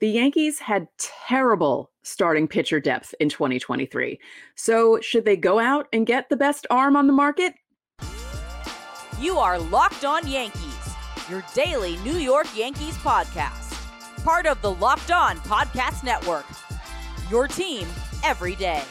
The Yankees had terrible starting pitcher depth in 2023. So, should they go out and get the best arm on the market? You are Locked On Yankees, your daily New York Yankees podcast. Part of the Locked On Podcast Network. Your team every day.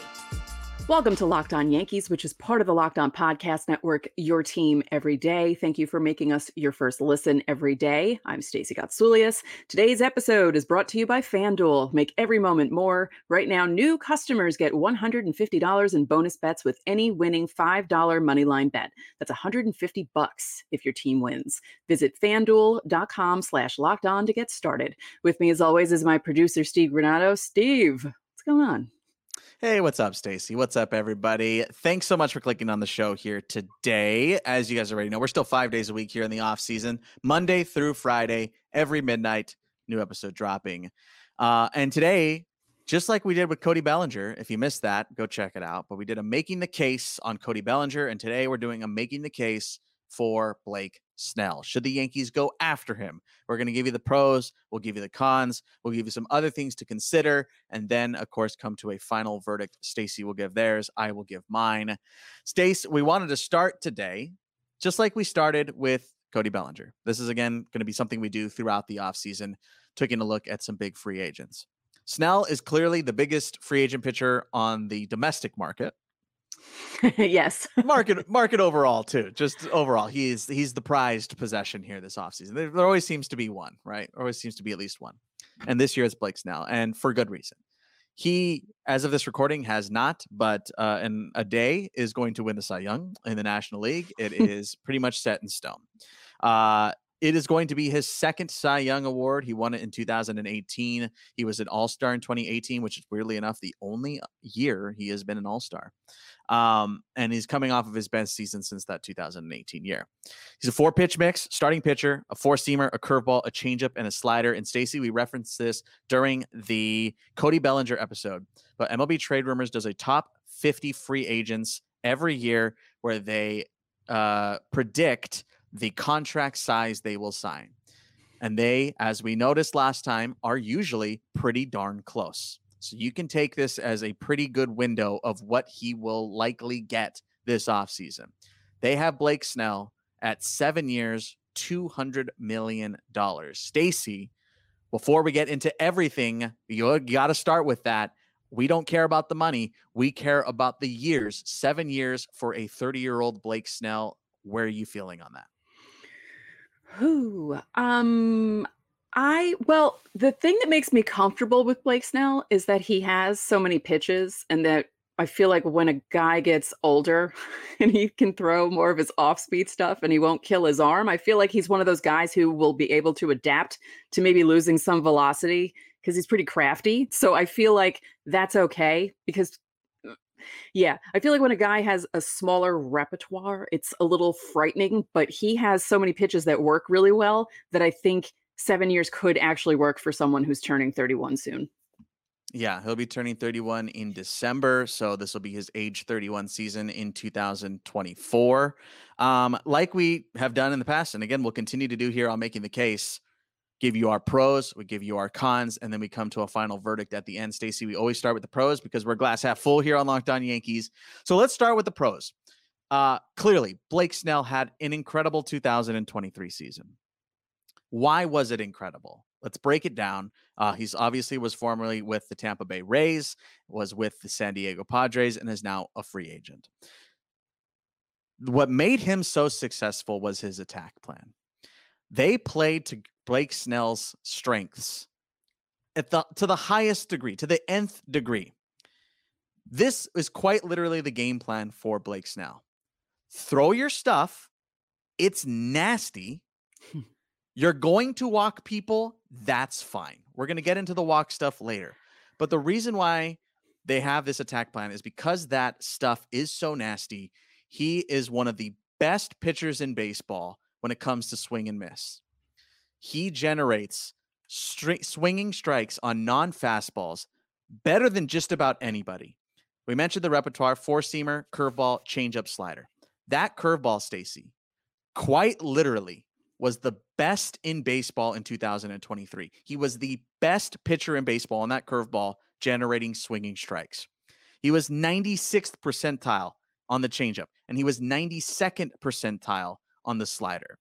Welcome to Locked On Yankees, which is part of the Locked On Podcast Network, your team every day. Thank you for making us your first listen every day. I'm Stacey Gotsoulias. Today's episode is brought to you by FanDuel. Make every moment more. Right now, new customers get $150 in bonus bets with any winning $5 moneyline bet. That's 150 bucks if your team wins. Visit fanduel.com slash locked on to get started. With me, as always, is my producer, Steve Granado. Steve, what's going on? Hey, what's up, Stacey? What's up, everybody? Thanks so much for clicking on the show here today. As you guys already know, we're still five days a week here in the off season, Monday through Friday, every midnight, new episode dropping. Uh, and today, just like we did with Cody Bellinger, if you missed that, go check it out. But we did a making the case on Cody Bellinger, and today we're doing a making the case for Blake Snell. Should the Yankees go after him? We're going to give you the pros, we'll give you the cons, we'll give you some other things to consider, and then, of course, come to a final verdict. Stacey will give theirs, I will give mine. Stace, we wanted to start today just like we started with Cody Bellinger. This is again going to be something we do throughout the offseason, taking a look at some big free agents. Snell is clearly the biggest free agent pitcher on the domestic market. yes. market market overall too. Just overall, he's he's the prized possession here this offseason. There, there always seems to be one, right? Always seems to be at least one. And this year it's Blake Snell, and for good reason. He, as of this recording, has not, but uh, in a day is going to win the Cy Young in the National League. It is pretty much set in stone. Uh, it is going to be his second Cy Young award. He won it in 2018. He was an All Star in 2018, which is weirdly enough the only year he has been an All Star. Um, and he's coming off of his best season since that 2018 year. He's a four pitch mix, starting pitcher, a four seamer, a curveball, a changeup, and a slider. And Stacey, we referenced this during the Cody Bellinger episode, but MLB Trade Rumors does a top 50 free agents every year where they uh, predict the contract size they will sign. And they, as we noticed last time, are usually pretty darn close. So you can take this as a pretty good window of what he will likely get this offseason. They have Blake Snell at seven years, $200 million. Stacey, before we get into everything, you got to start with that. We don't care about the money. We care about the years. Seven years for a 30 year old Blake Snell. Where are you feeling on that? Who? Um, I well, the thing that makes me comfortable with Blake Snell is that he has so many pitches and that I feel like when a guy gets older and he can throw more of his off-speed stuff and he won't kill his arm, I feel like he's one of those guys who will be able to adapt to maybe losing some velocity because he's pretty crafty. So I feel like that's okay because yeah, I feel like when a guy has a smaller repertoire, it's a little frightening, but he has so many pitches that work really well that I think seven years could actually work for someone who's turning 31 soon. Yeah, he'll be turning 31 in December. So this will be his age 31 season in 2024. Um, like we have done in the past, and again, we'll continue to do here on Making the Case, give you our pros, we give you our cons, and then we come to a final verdict at the end. Stacey, we always start with the pros because we're glass half full here on Locked On Yankees. So let's start with the pros. Uh, clearly, Blake Snell had an incredible 2023 season. Why was it incredible? Let's break it down. Uh, he's obviously was formerly with the Tampa Bay Rays, was with the San Diego Padres, and is now a free agent. What made him so successful was his attack plan. They played to Blake Snell's strengths at the to the highest degree, to the nth degree. This is quite literally the game plan for Blake Snell. Throw your stuff. It's nasty. You're going to walk people, that's fine. We're going to get into the walk stuff later. But the reason why they have this attack plan is because that stuff is so nasty. He is one of the best pitchers in baseball when it comes to swing and miss. He generates stri- swinging strikes on non fastballs better than just about anybody. We mentioned the repertoire four seamer, curveball, changeup, slider. That curveball, Stacey, quite literally was the best in baseball in 2023. He was the best pitcher in baseball on that curveball, generating swinging strikes. He was 96th percentile on the changeup, and he was 92nd percentile on the slider.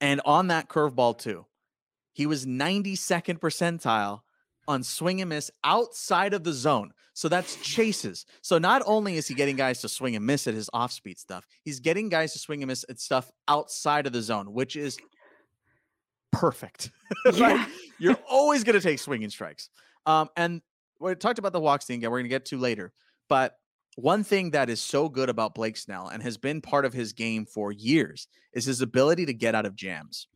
And on that curveball, too, he was 92nd percentile on swing and miss outside of the zone. So that's chases. So not only is he getting guys to swing and miss at his off speed stuff, he's getting guys to swing and miss at stuff outside of the zone, which is perfect. Yeah. like, you're always going to take swinging strikes. Um, and we talked about the walks thing again. We're going to get to later, but one thing that is so good about Blake Snell and has been part of his game for years is his ability to get out of jams.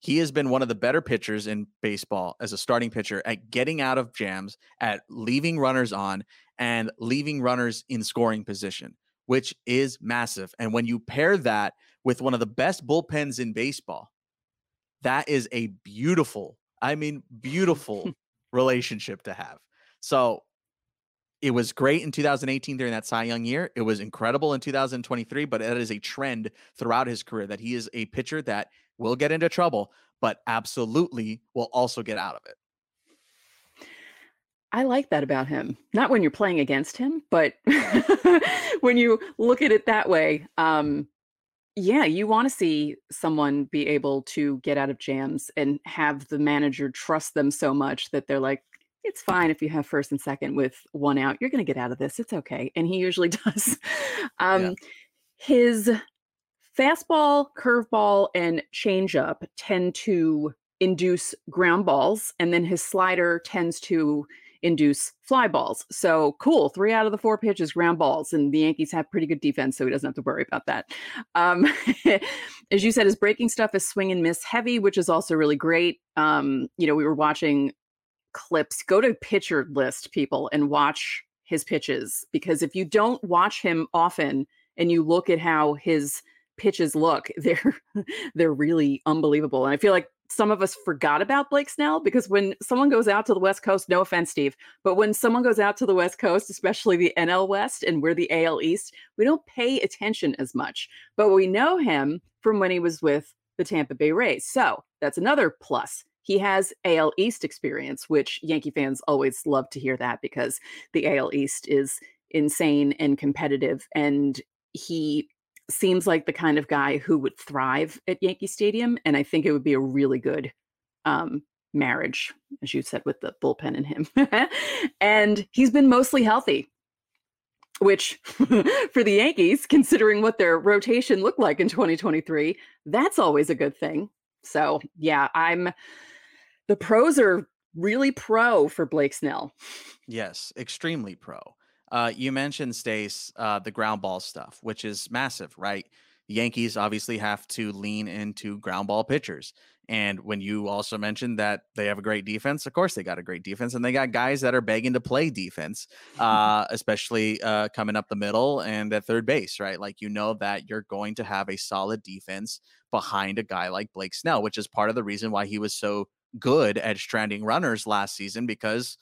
He has been one of the better pitchers in baseball as a starting pitcher at getting out of jams, at leaving runners on, and leaving runners in scoring position, which is massive. And when you pair that with one of the best bullpens in baseball, that is a beautiful, I mean, beautiful relationship to have. So it was great in 2018 during that Cy Young year. It was incredible in 2023, but it is a trend throughout his career that he is a pitcher that will get into trouble, but absolutely will also get out of it. I like that about him. Not when you're playing against him, but when you look at it that way, um, yeah, you want to see someone be able to get out of jams and have the manager trust them so much that they're like, it's fine if you have first and second with one out. You're going to get out of this. It's okay. And he usually does. Um, Yeah. His fastball, curveball, and changeup tend to induce ground balls, and then his slider tends to induce fly balls. So cool. Three out of the four pitches ground balls, and the Yankees have pretty good defense, so he doesn't have to worry about that. Um, as you said, his breaking stuff is swing and miss heavy, which is also really great. Um, you know, we were watching clips. Go to pitcher list, people, and watch his pitches because if you don't watch him often and you look at how his pitches look, they're they're really unbelievable. And I feel like some of us forgot about Blake Snell because when someone goes out to the West Coast, no offense, Steve, but when someone goes out to the West Coast, especially the NL West and we're the AL East, we don't pay attention as much. But we know him from when he was with the Tampa Bay Rays. So that's another plus. He has AL East experience, which Yankee fans always love to hear that because the AL East is insane and competitive. And he seems like the kind of guy who would thrive at Yankee Stadium. And I think it would be a really good um, marriage, as you said, with the bullpen and him. and he's been mostly healthy, which for the Yankees, considering what their rotation looked like in 2023, that's always a good thing. So, yeah, I'm the pros are really pro for Blake Snell. Yes, extremely pro. Uh, you mentioned Stace, uh, the ground ball stuff, which is massive, right? The Yankees obviously have to lean into ground ball pitchers. And when you also mentioned that they have a great defense, of course they got a great defense, and they got guys that are begging to play defense, uh, especially uh, coming up the middle and at third base, right? Like you know that you're going to have a solid defense behind a guy like Blake Snell, which is part of the reason why he was so good at stranding runners last season because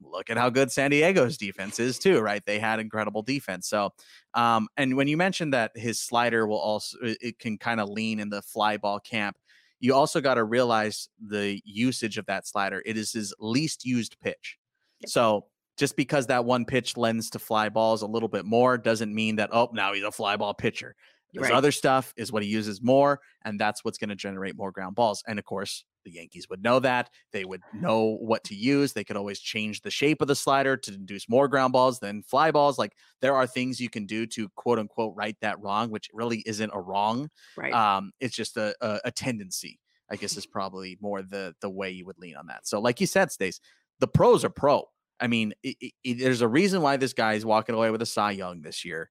look at how good San Diego's defense is too, right? They had incredible defense. So, um, and when you mentioned that his slider will also it can kind of lean in the fly ball camp, you also got to realize the usage of that slider. It is his least used pitch. Yep. So just because that one pitch lends to fly balls a little bit more doesn't mean that oh now he's a fly ball pitcher. This Right. other stuff is what he uses more, and that's what's going to generate more ground balls. And of course, the Yankees would know that. They would know what to use. They could always change the shape of the slider to induce more ground balls than fly balls. Like there are things you can do to quote unquote right that wrong, which really isn't a wrong. Right. Um, it's just a, a, a tendency, I guess, is probably more the the way you would lean on that. So, like you said, Stace, the pros are pro. I mean, i i i- there's a reason why this guy is walking away with a Cy Young this year,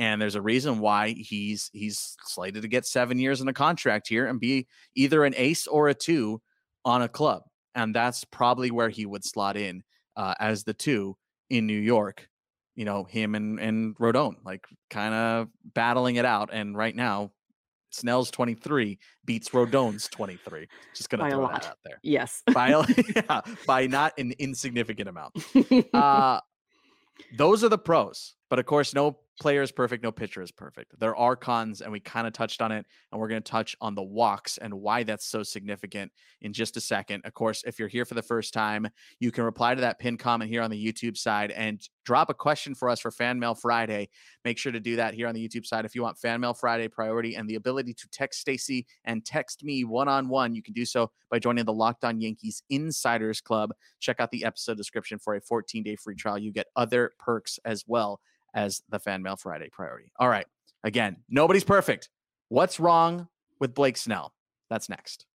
and there's a reason why he's he's slated to get seven years in a contract here and be either an ace or a two on a club, and that's probably where he would slot in uh, as the two in New York. You know, him and and Rodon, like kind of battling it out, and right now. Snell's 23 beats Rodon's 23. Just gonna By a throw that out there yes. by a- yeah, by not an insignificant amount. Uh, those are the pros, but of course, no player is perfect, no pitcher is perfect. There are cons, and we kind of touched on it, and we're going to touch on the walks and why that's so significant in just a second. Of course, if you're here for the first time, you can reply to that pinned comment here on the YouTube side and drop a question for us for Fan Mail Friday. Make sure to do that here on the YouTube side. If you want Fan Mail Friday priority and the ability to text Stacey and text me one on one, you can do so by joining the Locked On Yankees Insiders Club. Check out the episode description for a 14 day free trial. You get other perks as well as the Fan Mail Friday priority. All right. Again, nobody's perfect. What's wrong with Blake Snell? That's next.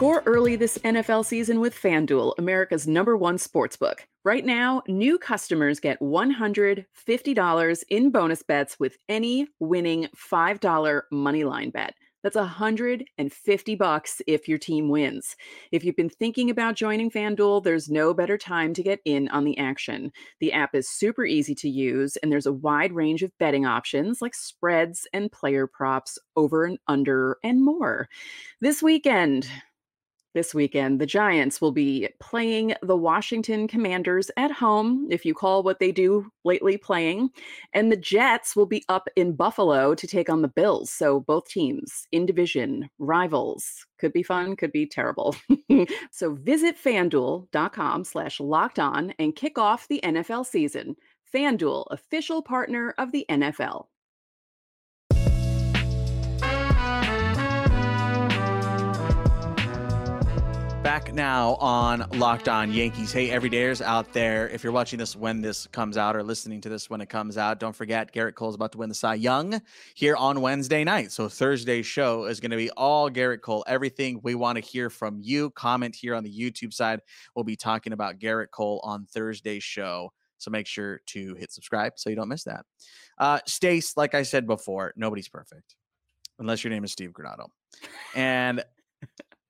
Score early this NFL season with FanDuel, America's number one sportsbook. Right now, new customers get $150 in bonus bets with any winning $5 moneyline bet. That's 150 bucks if your team wins. If you've been thinking about joining FanDuel, there's no better time to get in on the action. The app is super easy to use and there's a wide range of betting options like spreads and player props, over and under and more. This weekend, this weekend, the Giants will be playing the Washington Commanders at home, if you call what they do lately playing. And the Jets will be up in Buffalo to take on the Bills. So both teams in division, rivals. Could be fun, could be terrible. so visit fanduel.com slash locked on and kick off the NFL season. FanDuel, official partner of the NFL. Back now on Locked On Yankees. Hey, everydayers out there, if you're watching this when this comes out or listening to this when it comes out, don't forget Gerrit Cole's about to win the Cy Young here on Wednesday night. So Thursday's show is going to be all Gerrit Cole. Everything we want to hear from you. Comment here on the YouTube side. We'll be talking about Gerrit Cole on Thursday's show. So make sure to hit subscribe so you don't miss that. Uh, Stace, like I said before, nobody's perfect unless your name is Steve Granado. And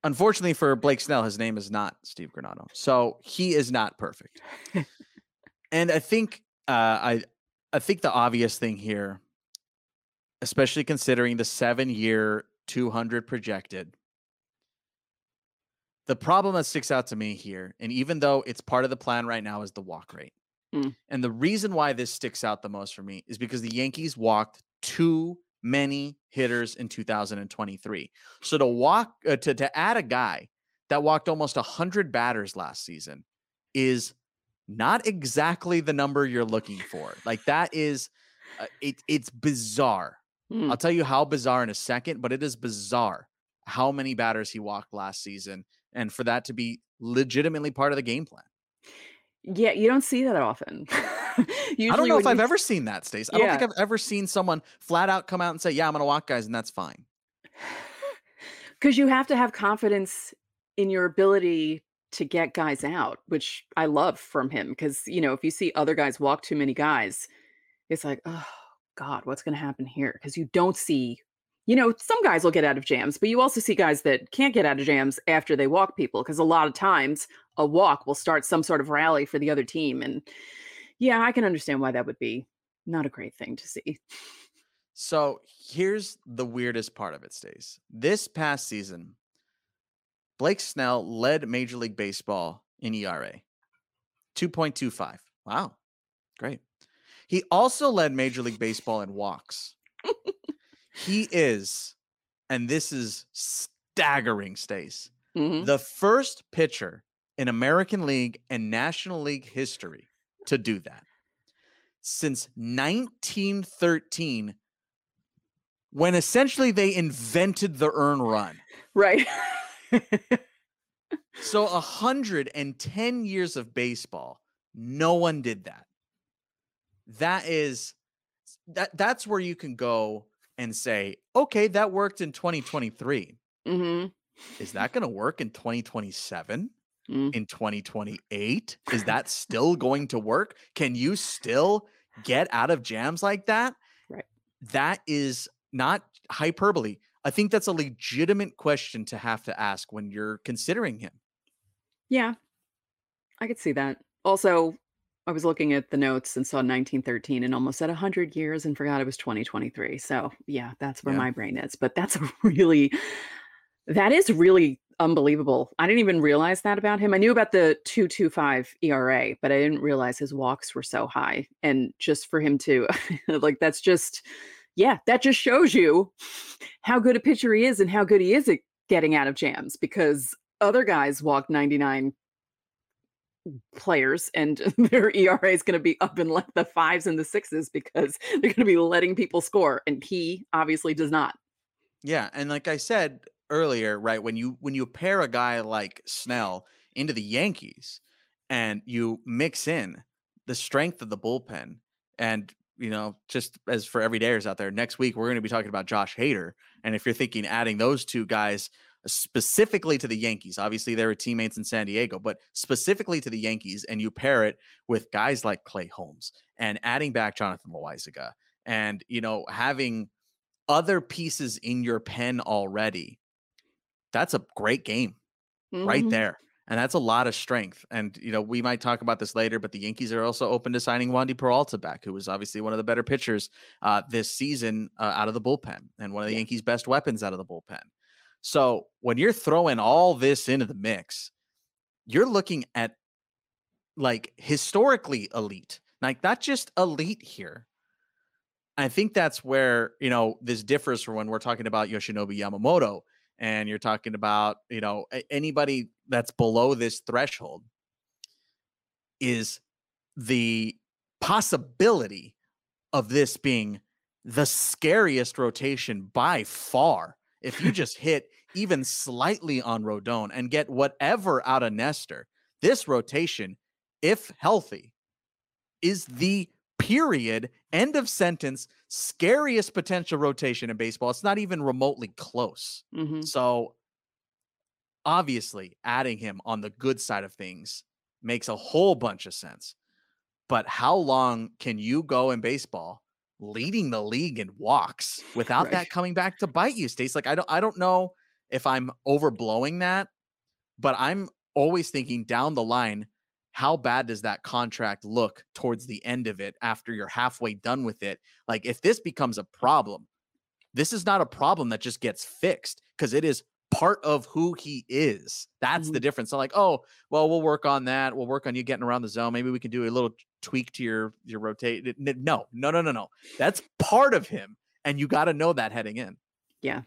unfortunately for Blake Snell, his name is not Steve Granado, so he is not perfect. and I think uh, I I think the obvious thing here, especially considering the seven year, two hundred projected. The problem that sticks out to me here, and even though it's part of the plan right now, is the walk rate. Mm. And the reason why this sticks out the most for me is because the Yankees walked too many hitters in 2023. So to walk uh, to to add a guy that walked almost 100 batters last season is not exactly the number you're looking for. Like that is uh, it it's bizarre. Hmm. I'll tell you how bizarre in a second, but it is bizarre how many batters he walked last season and for that to be legitimately part of the game plan. Yeah, you don't see that often. Usually I don't know if I've ever seen that, Stace. I don't think I've ever seen someone flat out come out and say, "Yeah, I'm going to walk guys," and that's fine. because you have to have confidence in your ability to get guys out, which I love from him. Because you know, if you see other guys walk too many guys, it's like, oh God, what's going to happen here? Because you don't see, you know, some guys will get out of jams, but you also see guys that can't get out of jams after they walk people. Because a lot of times, a walk will start some sort of rally for the other team, and yeah, I can understand why that would be not a great thing to see. So here's the weirdest part of it, Stace. This past season, Blake Snell led Major League Baseball in ERA, 2.25. Wow, great. He also led Major League Baseball in walks. he is, and this is staggering, Stace, Mhm. the first pitcher in American League and National League history to do that since 1913 when essentially they invented the earn run. Right. So 110 years of baseball, no one did that. That is that that's where you can go and say, "Okay, that worked in 2023. hmm Is that going to work in 2027?" Mm. in 2028? Is that still going to work? Can you still get out of jams like that? Right. That is not hyperbole. I think that's a legitimate question to have to ask when you're considering him. Yeah, I could see that. Also, I was looking at the notes and saw 1913 and almost said 100 years and forgot it was 2023. So, yeah, that's where Yeah. my brain is. But that's a really, that is really unbelievable. I didn't even realize that about him. I knew about the 225 ERA, but I didn't realize his walks were so high. And just for him to like that's just yeah, that just shows you how good a pitcher he is and how good he is at getting out of jams because other guys walk 99 players and their ERA is going to be up in like the fives and the sixes because they're going to be letting people score and he obviously does not. Yeah, and like I said, earlier, right? When you when you pair a guy like Snell into the Yankees and you mix in the strength of the bullpen and you know, just as for everydayers out there, next week we're going to be talking about Josh Hader. And if you're thinking adding those two guys specifically to the Yankees, obviously they were teammates in San Diego, but specifically to the Yankees, and you pair it with guys like Clay Holmes and adding back Jonathan Loáisiga and, you know, having other pieces in your pen already that's a great game mm-hmm. right there. And that's a lot of strength. And, you know, we might talk about this later, but the Yankees are also open to signing Wandy Peralta back, who was obviously one of the better pitchers uh, this season uh, out of the bullpen and one of the yeah. Yankees' best weapons out of the bullpen. So when you're throwing all this into the mix, you're looking at like historically elite, like not just elite here. I think that's where, you know, this differs from when we're talking about Yoshinobu Yamamoto and you're talking about you know anybody that's below this threshold is the possibility of this being the scariest rotation by far if you just hit even slightly on Rodon and get whatever out of Nestor this rotation if healthy is the period end of sentence scariest potential rotation in baseball. It's not even remotely close. Mm-hmm. so obviously adding him on the good side of things makes a whole bunch of sense. But how long can you go in baseball leading the league in walks without right. that coming back to bite you Stace like i don't i don't know if i'm overblowing that but i'm always thinking down the line how bad does that contract look towards the end of it after you're halfway done with it? Like, if this becomes a problem, this is not a problem that just gets fixed because it is part of who he is. That's mm-hmm. the difference. So, like, oh, well, we'll work on that. We'll work on you getting around the zone. Maybe we can do a little tweak to your your rotate. No, no, no, no, no. That's part of him, and you got to know that heading in. Yeah.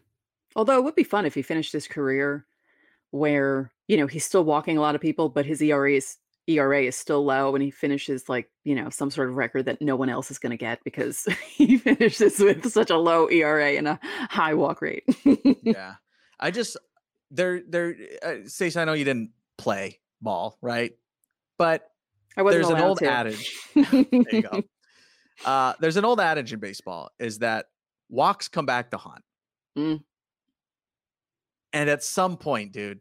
Although it would be fun if he finished his career where you know he's still walking a lot of people, but his ERA is ERA is still low and he finishes like, you know, some sort of record that no one else is going to get because he finishes with such a low ERA and a high walk rate. yeah. I just, there, there, uh, Stace, I know you didn't play ball, right? But there's an old to. adage. there you go. Uh, there's an old adage in baseball is that walks come back to haunt. Mm. And at some point, dude,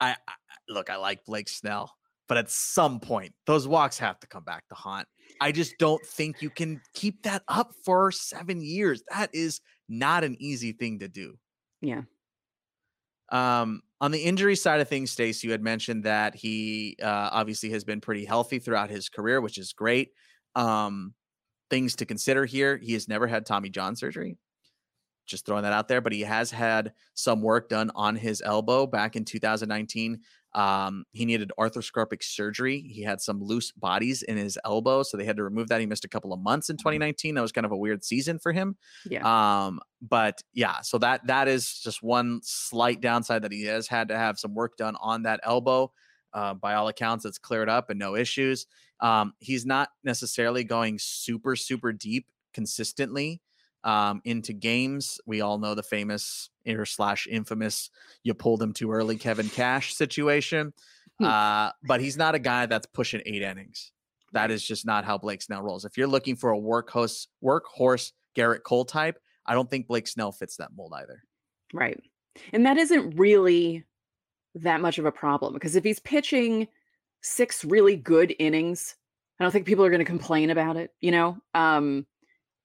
I, I look, I like Blake Snell. But at some point, those walks have to come back to haunt. I just don't think you can keep that up for seven years. That is not an easy thing to do. Yeah. Um, on the injury side of things, Stace, you had mentioned that he uh, obviously has been pretty healthy throughout his career, which is great. Um, things to consider here: he has never had Tommy John surgery. Just throwing that out there, but he has had some work done on his elbow back in 2019. Um, he needed arthroscopic surgery. He had some loose bodies in his elbow, so they had to remove that. He missed a couple of months in mm-hmm. 2019. That was kind of a weird season for him. Yeah. Um, but yeah, so that that is just one slight downside that he has had to have some work done on that elbow. Uh, by all accounts, it's cleared up and no issues. Um, he's not necessarily going super super deep consistently um, into games. We all know the famous or slash infamous you pulled him too early Kevin Cash situation. Hmm. Uh, but he's not a guy that's pushing eight innings. That is just not how Blake Snell rolls. If you're looking for a workhorse, workhorse Gerrit Cole type, I don't think Blake Snell fits that mold either. Right. And that isn't really that much of a problem because if he's pitching six really good innings, I don't think people are going to complain about it, you know? Um,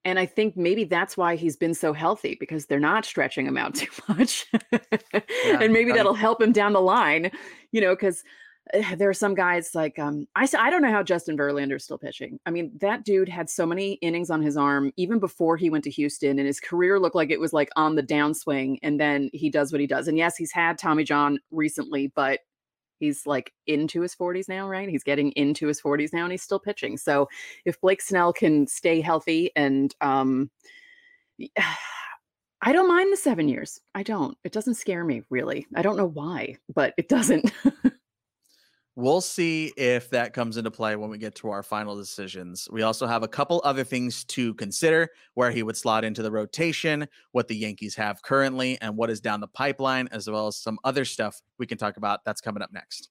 and I think maybe that's why he's been so healthy because they're not stretching him out too much. yeah, and maybe that'll help him down the line, you know, because eh, there are some guys like um I I don't know how Justin Verlander's still pitching. I mean, that dude had so many innings on his arm even before he went to Houston and his career looked like it was like on the downswing and then he does what he does. And yes, he's had Tommy John recently, but he's like into his 40s now, right? He's getting into his 40s now and he's still pitching. So if Blake Snell can stay healthy and um I don't mind the 7 years. I don't. It doesn't scare me really. I don't know why, but it doesn't. We'll see if that comes into play when we get to our final decisions. We also have a couple other things to consider where he would slot into the rotation, what the Yankees have currently, and what is down the pipeline, as well as some other stuff we can talk about. That's coming up next.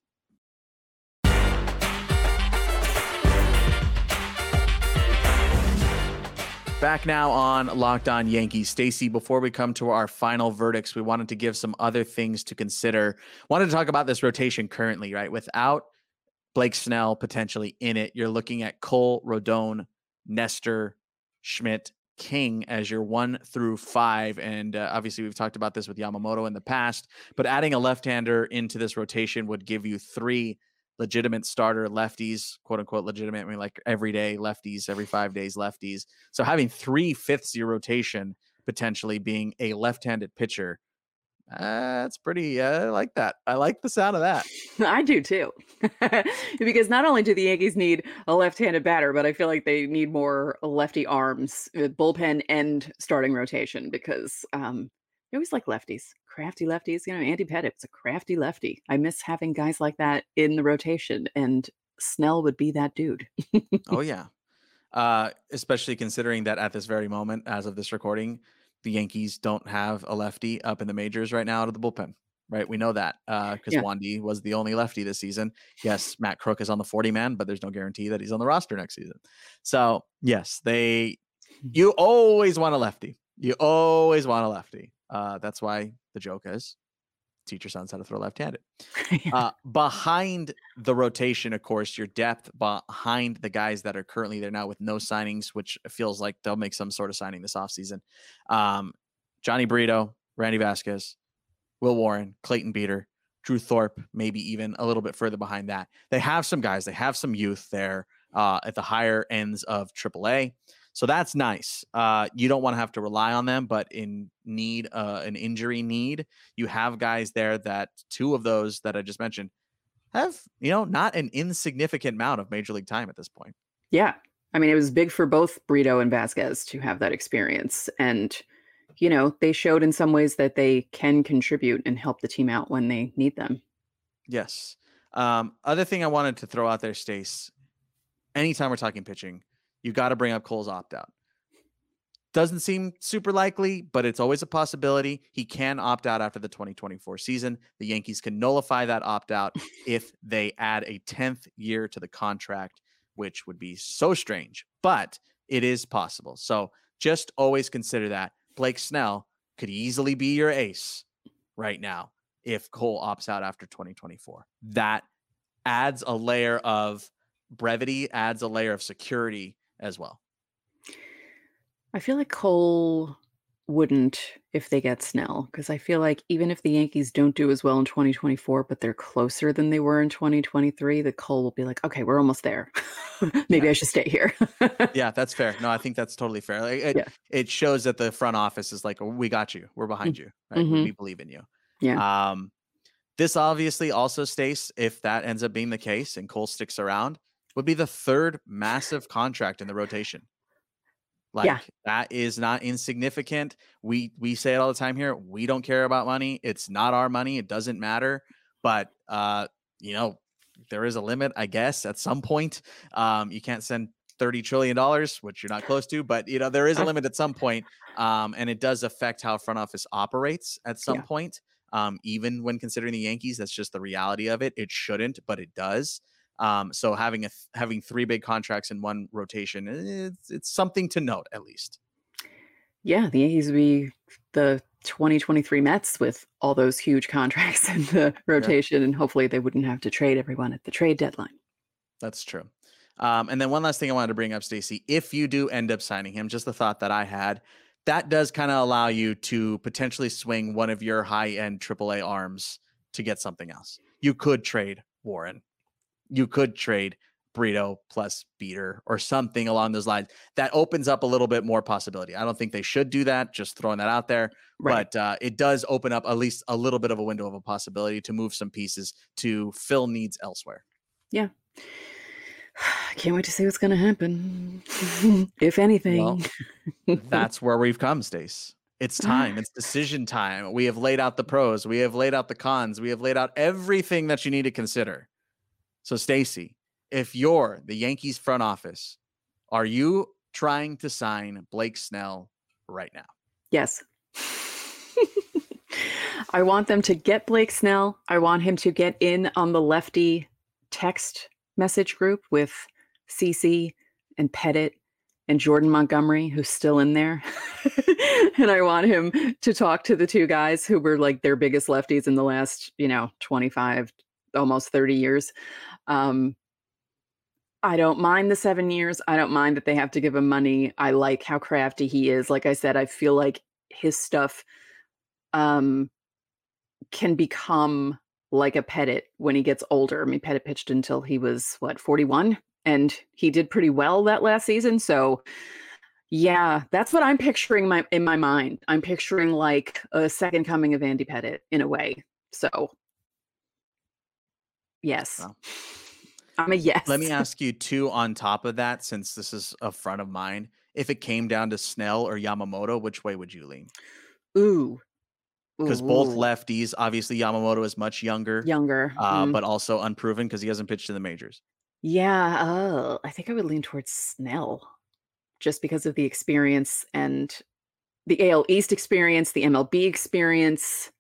Back now on Locked On Yankees. Stacey, before we come to our final verdicts, we wanted to give some other things to consider. Wanted to talk about this rotation currently, right? Without Blake Snell potentially in it, you're looking at Cole, Rodon, Nestor, Schmidt, King as your one through five. And uh, obviously, we've talked about this with Yamamoto in the past, but adding a left hander into this rotation would give you three legitimate starter lefties, quote unquote legitimate, I mean like everyday lefties, every five days lefties. So having three fifths of your rotation potentially being a left-handed pitcher, uh, that's pretty. Uh, I like that. I like the sound of that. I do too. because not only do the Yankees need a left-handed batter, but I feel like they need more lefty arms, uh, bullpen and starting rotation because um I always like lefties, crafty lefties. You know, Andy Pettitte's a crafty lefty. I miss having guys like that in the rotation, and Snell would be that dude. Oh yeah. Uh, especially considering that at this very moment, as of this recording, the Yankees don't have a lefty up in the majors right now out of the bullpen. Right, we know that because Yeah. Wandy was the only lefty this season. Yes, Matt Krook is on the forty man, but there's no guarantee that he's on the roster next season. So yes, they. You always want a lefty. You always want a lefty. Uh, that's why the joke is, teach your sons how to throw left-handed. Uh, behind the rotation, of course, your depth behind the guys that are currently there now with no signings, which feels like they'll make some sort of signing this offseason. Um, Jhony Brito, Randy Vasquez, Will Warren, Clayton Beeter, Drew Thorpe, maybe even a little bit further behind that. They have some guys, they have some youth there uh, at the higher ends of AAA. So that's nice. Uh, you don't want to have to rely on them, but in need, uh, an injury need, you have guys there that two of those that I just mentioned have, you know, not an insignificant amount of major league time at this point. yeah. I mean, it was big for both Brito and Vasquez to have that experience. And, you know, they showed in some ways that they can contribute and help the team out when they need them. Yes. Um, other thing I wanted to throw out there, Stace, anytime we're talking pitching, you got to bring up Cole's opt out. Doesn't seem super likely, but it's always a possibility. He can opt out after the 2024 season. The Yankees can nullify that opt out if they add a 10th year to the contract, which would be so strange, but it is possible. So just always consider that. Blake Snell could easily be your ace right now if Cole opts out after 2024. That adds a layer of brevity, adds a layer of security as well. I feel like Cole wouldn't if they get Snell because I feel like even if the Yankees don't do as well in 2024, but they're closer than they were in 2023, the Cole will be like, okay, we're almost there. Maybe Yeah. I should stay here. Yeah, that's fair. No, I think that's totally fair. Like, it, Yeah. it shows that the front office is like, we got you. We're behind you. Right? We- Mhm. We believe in you. Yeah. Um, this obviously also Stace if that ends up being the case and Cole sticks around, would be the third massive contract in the rotation. Like Yeah. that is not insignificant. We we say it all the time here. We don't care about money. It's not our money. It doesn't matter. But uh, you know, there is a limit, I guess, at some point. Um, you can't send 30 trillion dollars, which you're not close to, but you know, there is a limit at some point. Um, and it does affect how front office operates at some Yeah. point. Um, even when considering the Yankees, that's just the reality of it. It shouldn't, but it does. Um, so having a th- having three big contracts in one rotation, it's it's something to note at least. yeah, the Yankees would be the 2023 Mets with all those huge contracts in the rotation, and hopefully they wouldn't have to trade everyone at the trade deadline. That's true. Um, and then one last thing I wanted to bring up, Stacey, if you do end up signing him, just the thought that I had, that does kind of allow you to potentially swing one of your high end AAA arms to get something else. You could trade Warren. You could trade Brito plus Beeter or something along those lines. That opens up a little bit more possibility. I don't think they should do that. Just throwing that out there, right. but uh, it does open up at least a little bit of a window of a possibility to move some pieces to fill needs elsewhere. Yeah. I can't wait to see what's going to happen. if anything, well, that's where we've come, Stace. It's time. It's decision time. We have laid out the pros. We have laid out the cons. We have laid out everything that you need to consider. So, Stacey, if you're the Yankees front office, are you trying to sign Blake Snell right now? Yes. I want them to get Blake Snell. I want him to get in on the lefty text message group with CC and Pettitte and Jordan Montgomery, who's still in there. and I want him to talk to the two guys who were like their biggest lefties in the last, you know, 25, almost 30 years. Um, I don't mind the seven years. I don't mind that they have to give him money. I like how crafty he is. Like I said, I feel like his stuff um, can become like a Pettitte when he gets older. I mean, Pettitte pitched until he was what 41, and he did pretty well that last season. So, yeah, that's what I'm picturing my in my mind. I'm picturing like a second coming of Andy Pettitte in a way. So, yes. I'm a yes. Let me ask you two on top of that, since this is a front of mine. If it came down to Snell or Yamamoto, which way would you lean? Ooh, because both lefties. Obviously, Yamamoto is much younger, younger, uh, mm. but also unproven because he hasn't pitched in the majors. Yeah, uh, I think I would lean towards Snell, just because of the experience and the AL East experience, the MLB experience.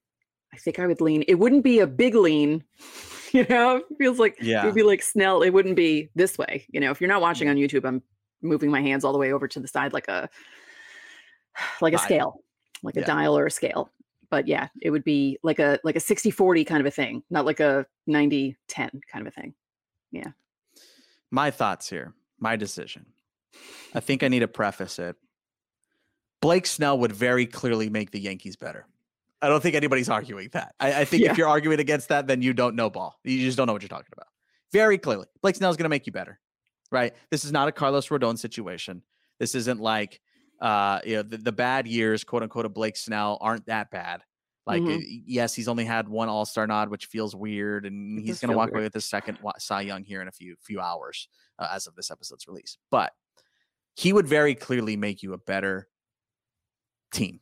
I think I would lean. It wouldn't be a big lean, you know. It feels like yeah. it would be like Snell. It wouldn't be this way, you know. If you're not watching mm. on YouTube, I'm moving my hands all the way over to the side like a like a scale, like yeah. a dial or a scale but yeah, it would be like a like a 60-40 kind of a thing, not like a 90-10 kind of a thing. Yeah. My thoughts here, my decision. I think I need to preface it. Blake Snell would very clearly make the Yankees better. I don't think anybody's arguing that. I, I think yeah. if you're arguing against that, then you don't know ball. You just don't know what you're talking about. Very clearly, Blake Snell is going to make you better, right? This is not a Carlos Rodon situation. This isn't like uh, you know, the, the bad years, quote unquote, of Blake Snell aren't that bad. Like, mm-hmm. yes, he's only had one All Star nod, which feels weird, and he's going to walk weird. away with his second Cy Young here in a few few hours uh, as of this episode's release. But he would very clearly make you a better team.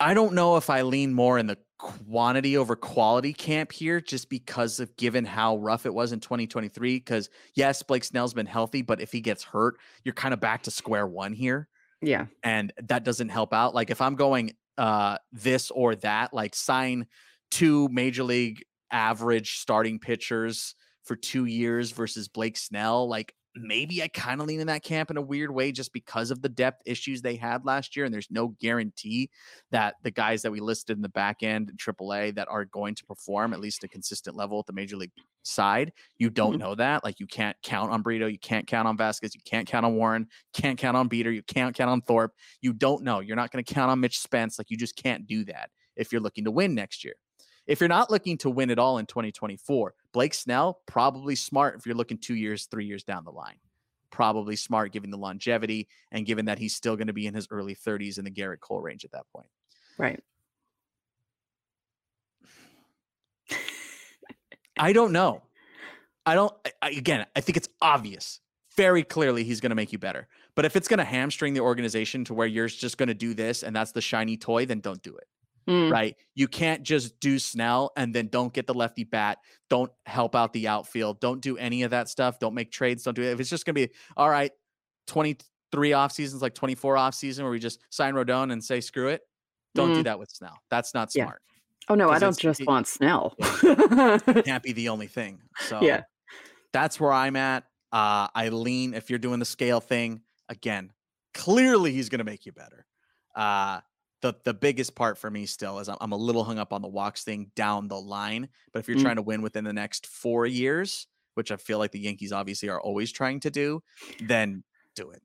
I don't know if I lean more in the quantity over quality camp here just because of given how rough it was in 2023 because yes blake snell's been healthy but if he gets hurt you're kind of back to square one here yeah. and that doesn't help out. Like if i'm going uh this or that like sign two major league average starting pitchers for two years versus blake snell like maybe I kind of lean in that camp in a weird way just because of the depth issues they had last year. And there's no guarantee that the guys that we listed in the back end AAA that are going to perform at least a consistent level at the major league side. You don't mm-hmm. know that. Like you can't count on Brito, you can't count on Vasquez, you can't count on Warren, can't count on Beeter, you can't count on Thorpe. You don't know. You're not going to count on Mitch Spence. Like you just can't do that if you're looking to win next year. If you're not looking to win at all in 2024, Blake Snell, probably smart if you're looking two years, three years down the line. Probably smart given the longevity and given that he's still going to be in his early 30s in the Gerrit Cole range at that point. Right. I don't know. I don't, I, again, I think it's obvious. Very clearly, he's going to make you better. But if it's going to hamstring the organization to where you're just going to do this and that's the shiny toy, then don't do it. Mm. Right. You can't just do Snell and then don't get the lefty bat. Don't help out the outfield. Don't do any of that stuff. Don't make trades. Don't do it. If it's just going to be, all right, 23 off seasons, like 24 off season where we just sign Rodon and say, screw it. Don't mm. do that with Snell. That's not smart. Yeah. Oh, no, I don't just it, want Snell. can't be the only thing. So, yeah, that's where I'm at. Uh, I lean, if you're doing the scale thing, again, clearly he's going to make you better. Uh, the the biggest part for me still is I'm, I'm a little hung up on the walks thing down the line. But if you're mm. trying to win within the next four years, which I feel like the Yankees obviously are always trying to do, then do it.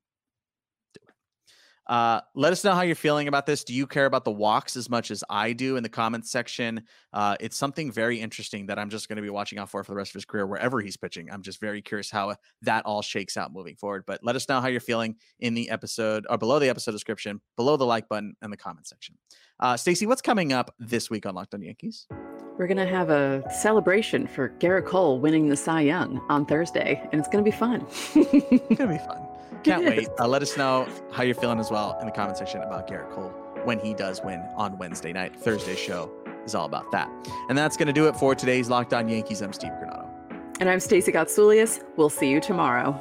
Uh, let us know how you're feeling about this. Do you care about the walks as much as I do in the comments section? Uh, it's something very interesting that I'm just going to be watching out for for the rest of his career, wherever he's pitching. I'm just very curious how that all shakes out moving forward. But let us know how you're feeling in the episode or below the episode description, below the like button, in the comment section. Uh, Stacey, what's coming up this week on Locked On Yankees? We're going to have a celebration for Gerrit Cole winning the Cy Young on Thursday, and it's going to be fun. it's going to be fun. Can't wait. Uh, let us know how you're feeling as well in the comment section about Gerrit Cole when he does win on Wednesday night. Thursday show is all about that. And that's going to do it for today's Locked On Yankees. I'm Steve Granado. And I'm Stacey Gotsoulias. We'll see you tomorrow.